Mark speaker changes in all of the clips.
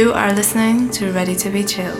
Speaker 1: You are listening to Ready to Be Chilled.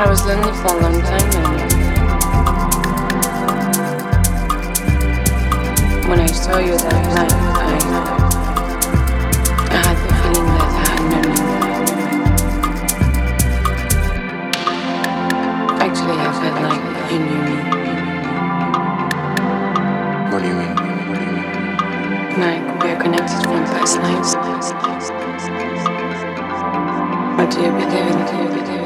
Speaker 2: I was lonely for a long time and when I saw you that night, I, I had the feeling that I had known you. Actually, I felt like you knew me.
Speaker 3: What do you mean?
Speaker 2: Like we are connected from first night. But do you believe in? Do you believe?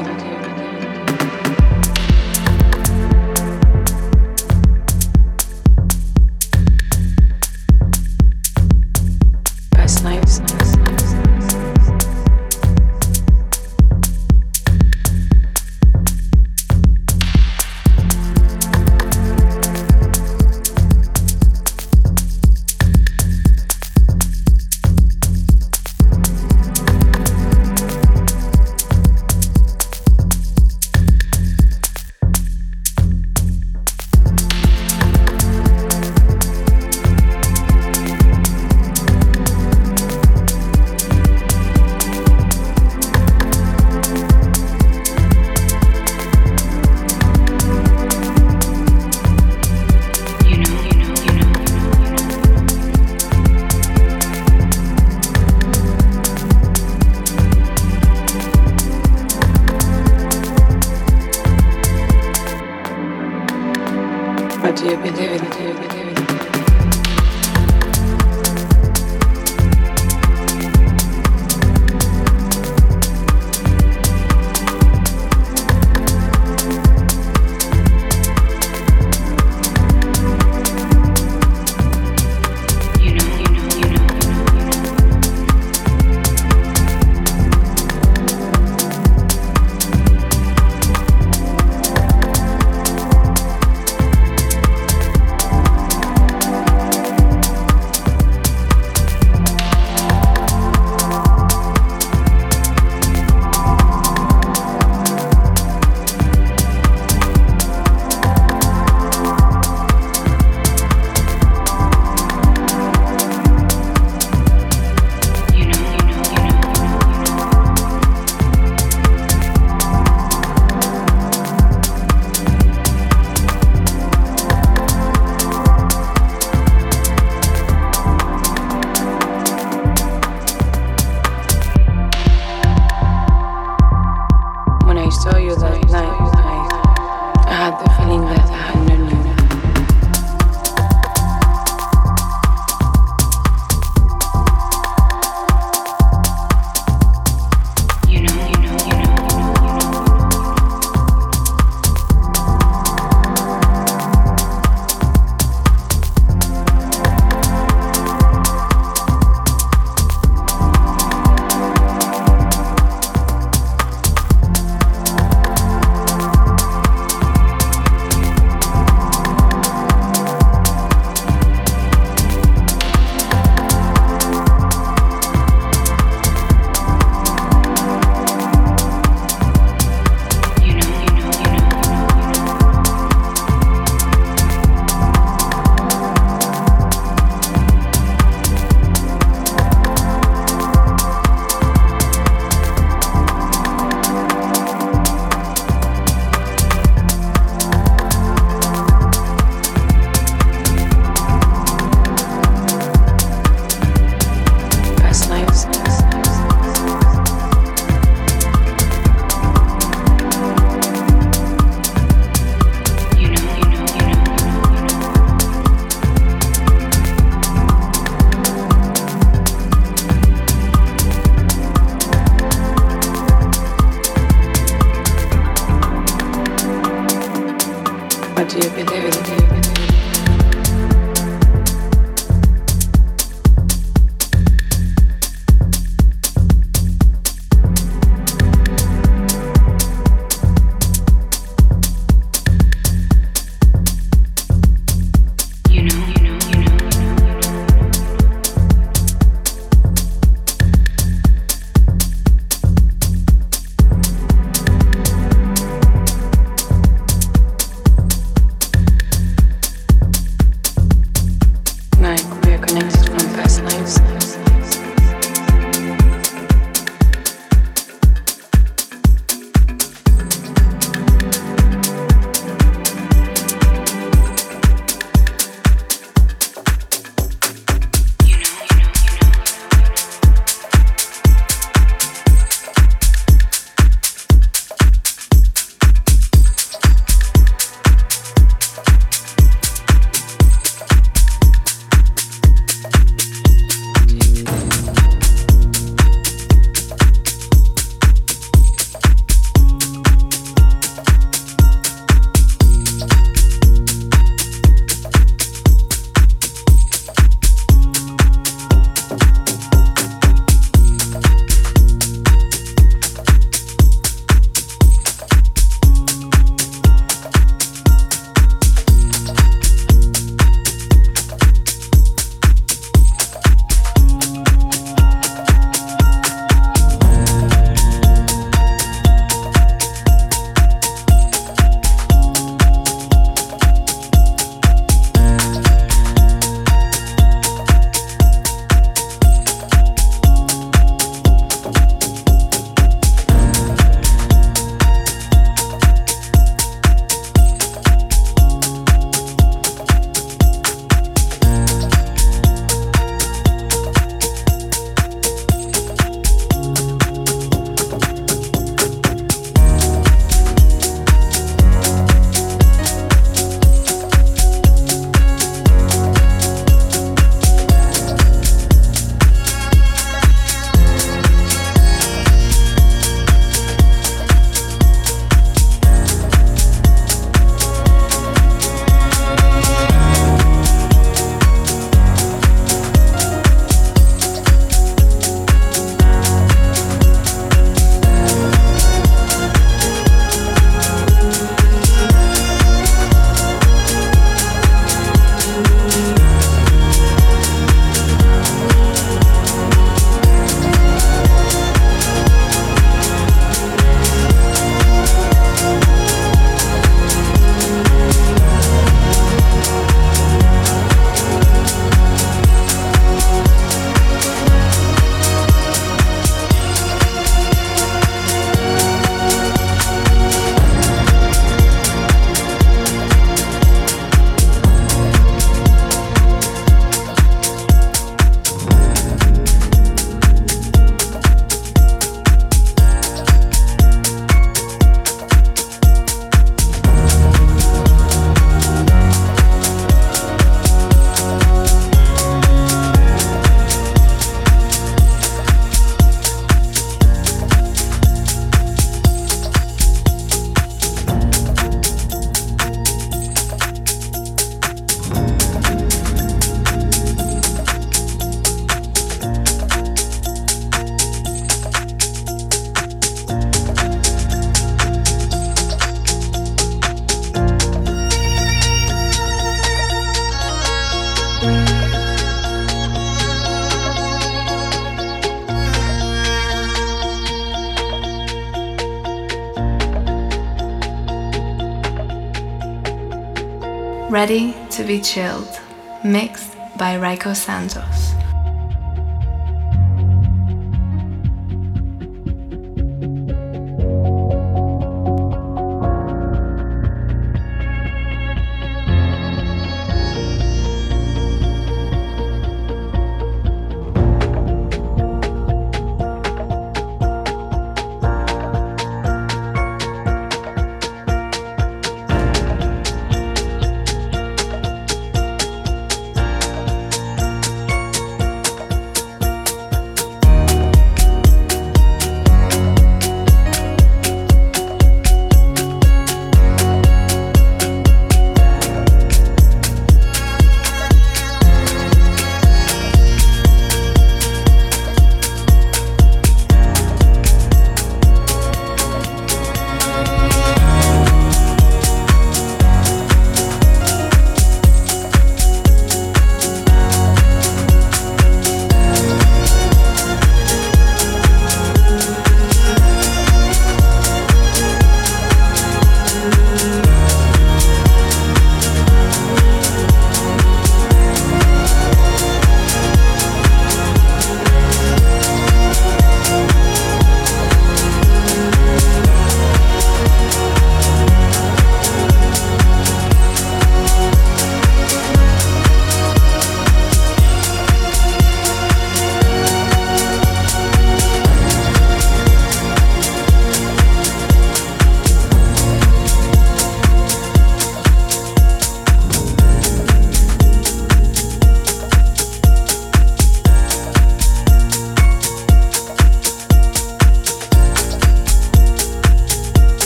Speaker 1: Mixed by Rayco Santos.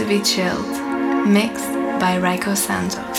Speaker 1: To be chilled. Mixed by Rayco Santos.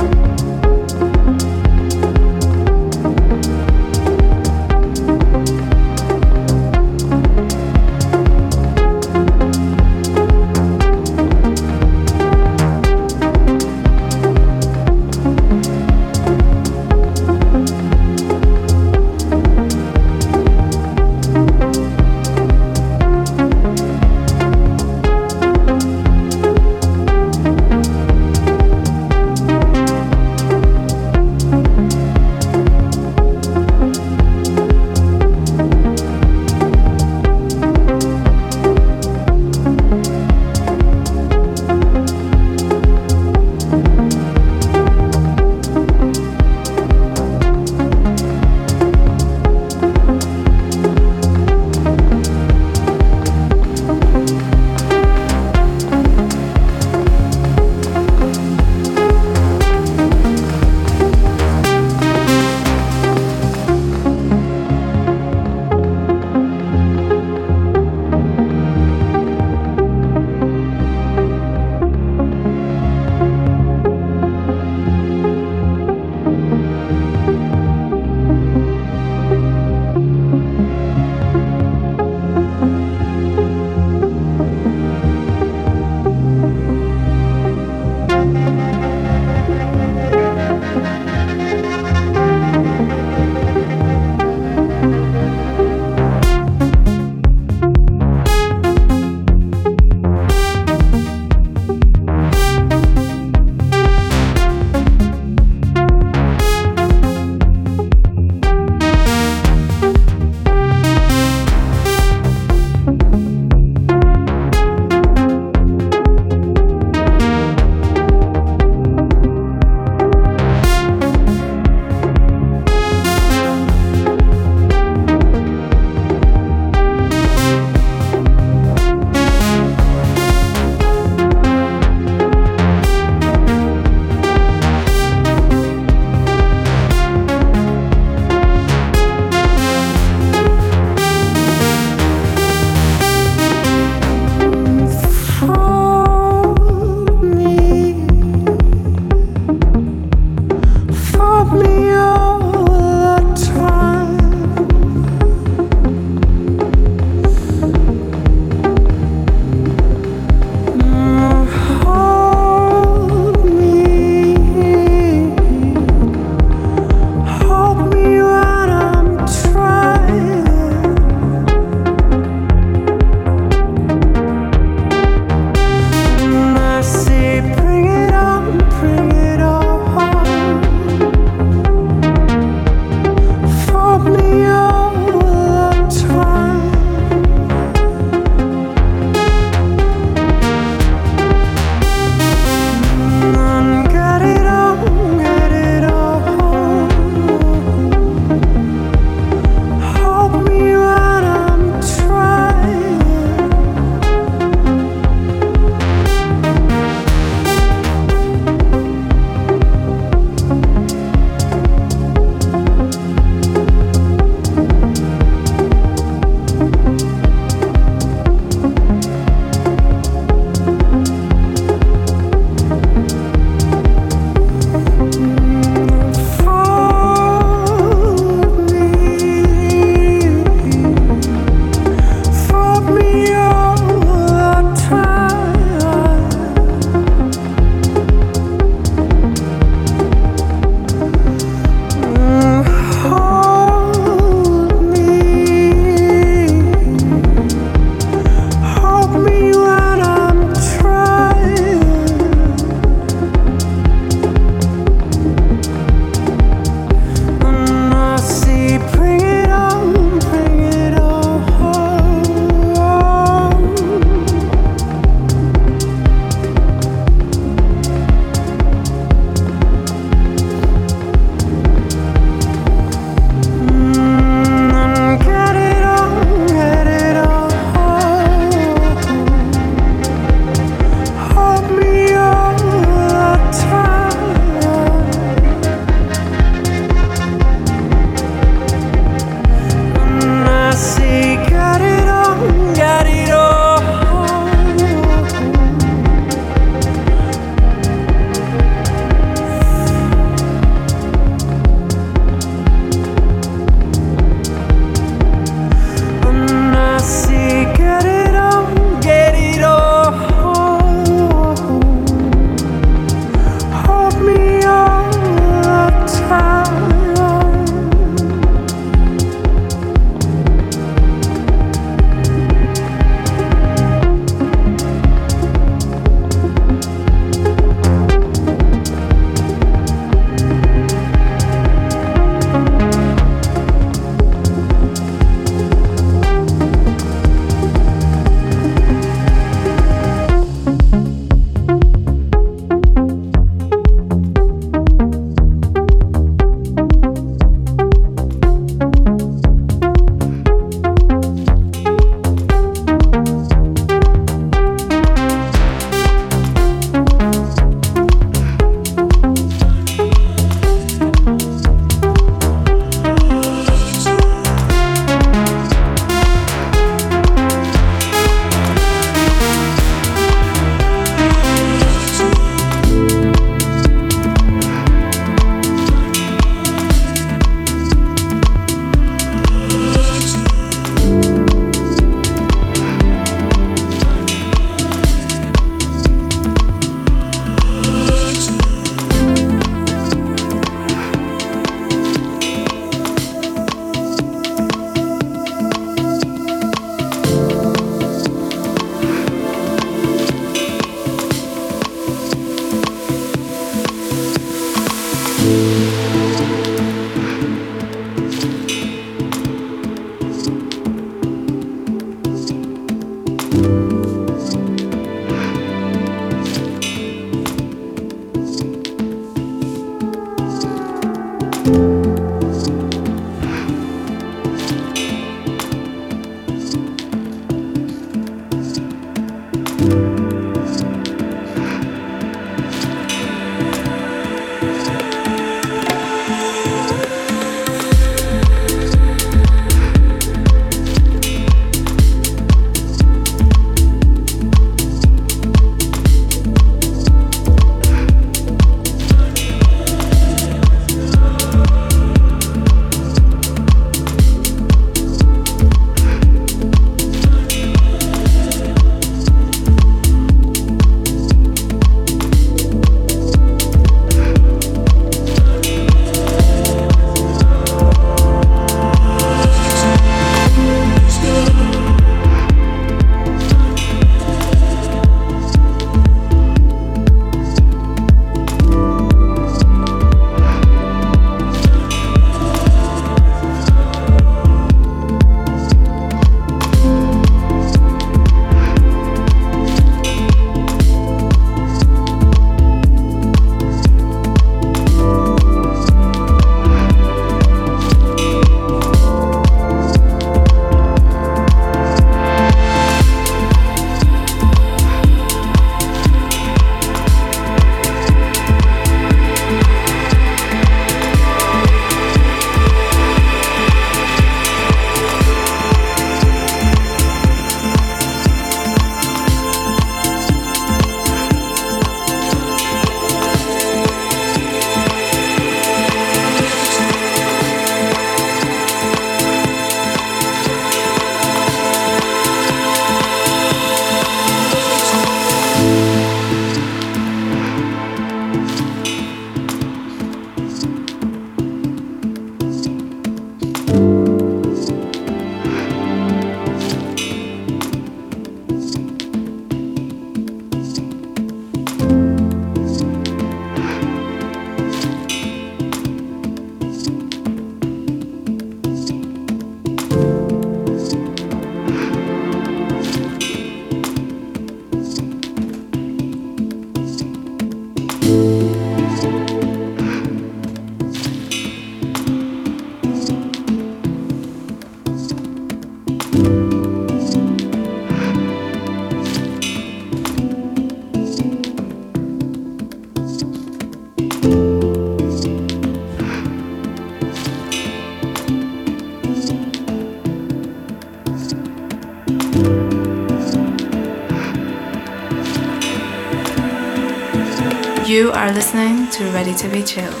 Speaker 1: You are listening to Ready to Be Chilled.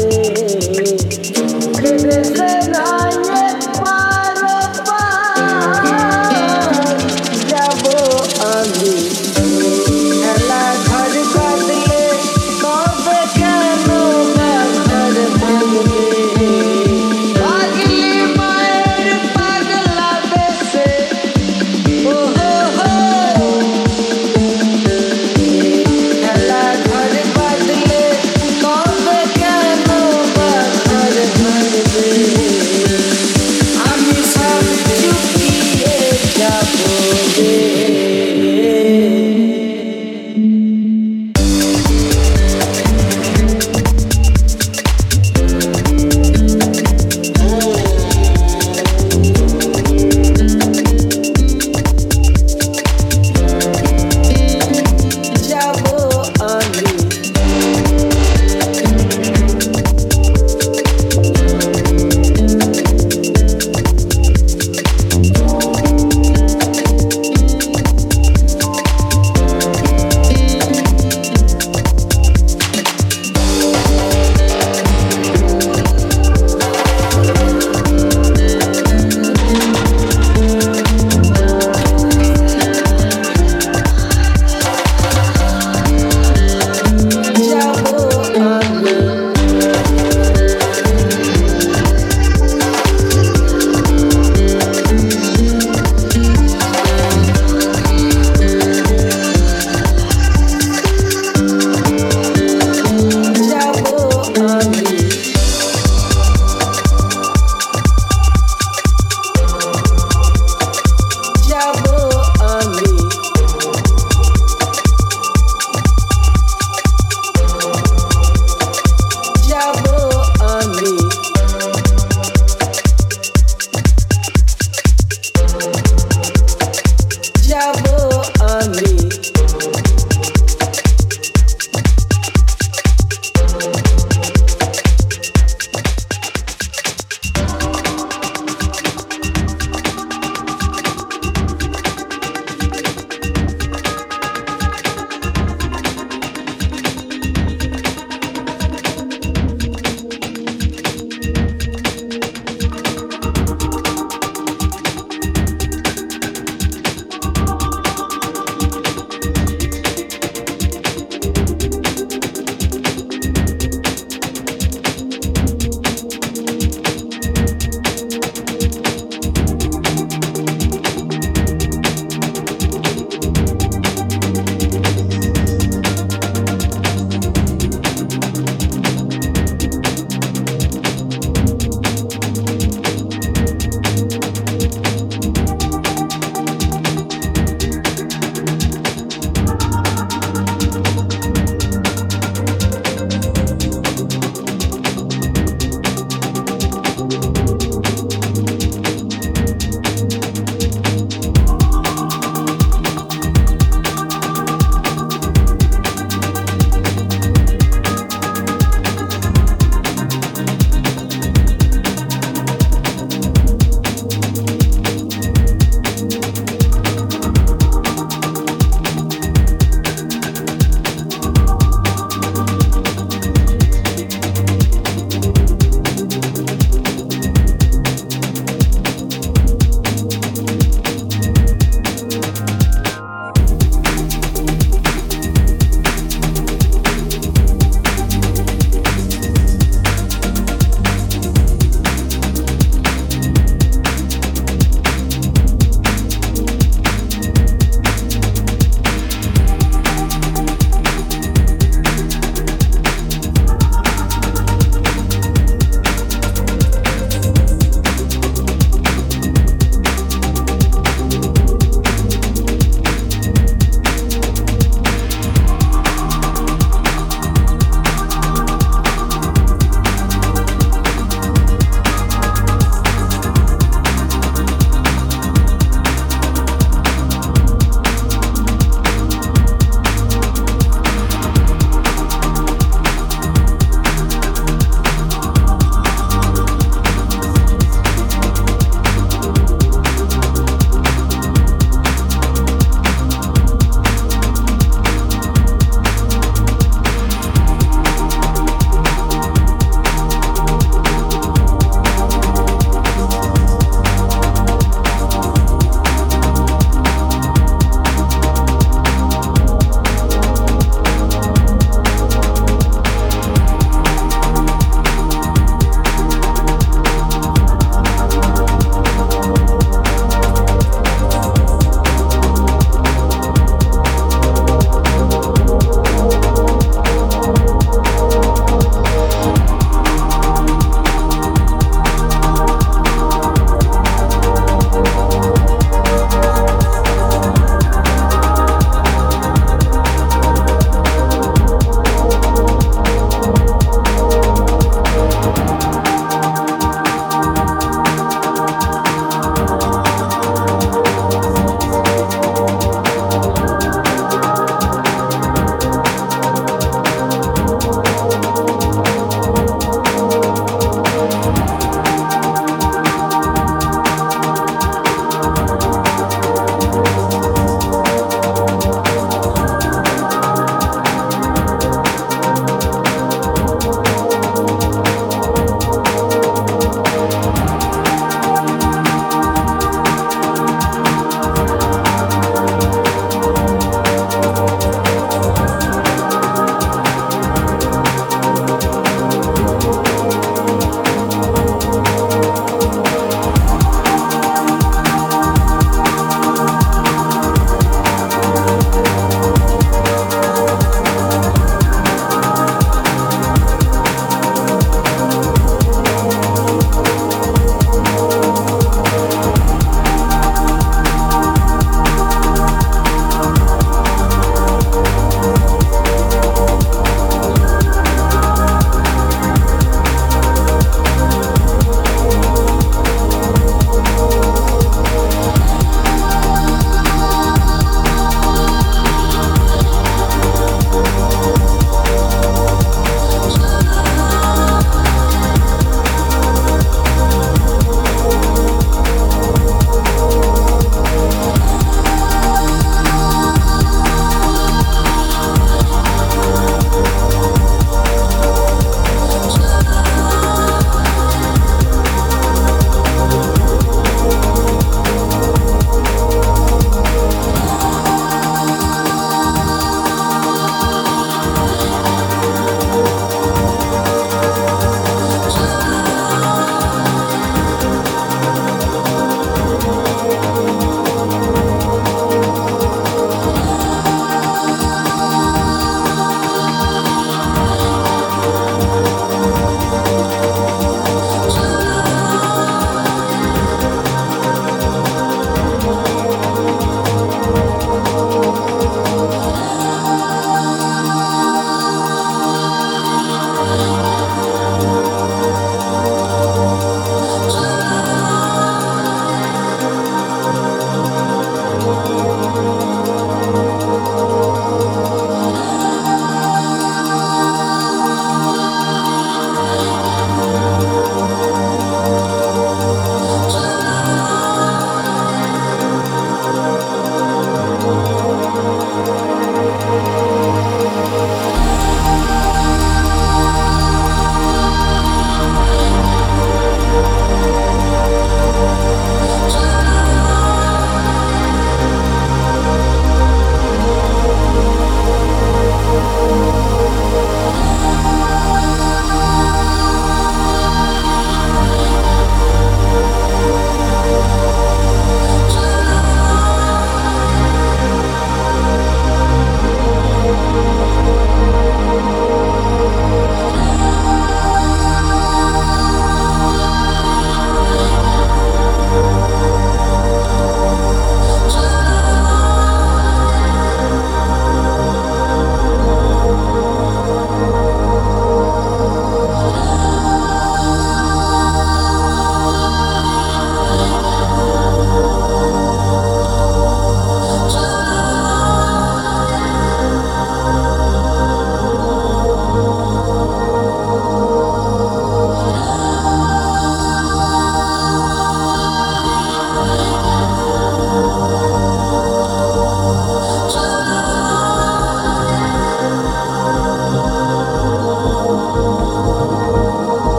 Speaker 4: Oh.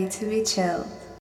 Speaker 1: Ready to be chill.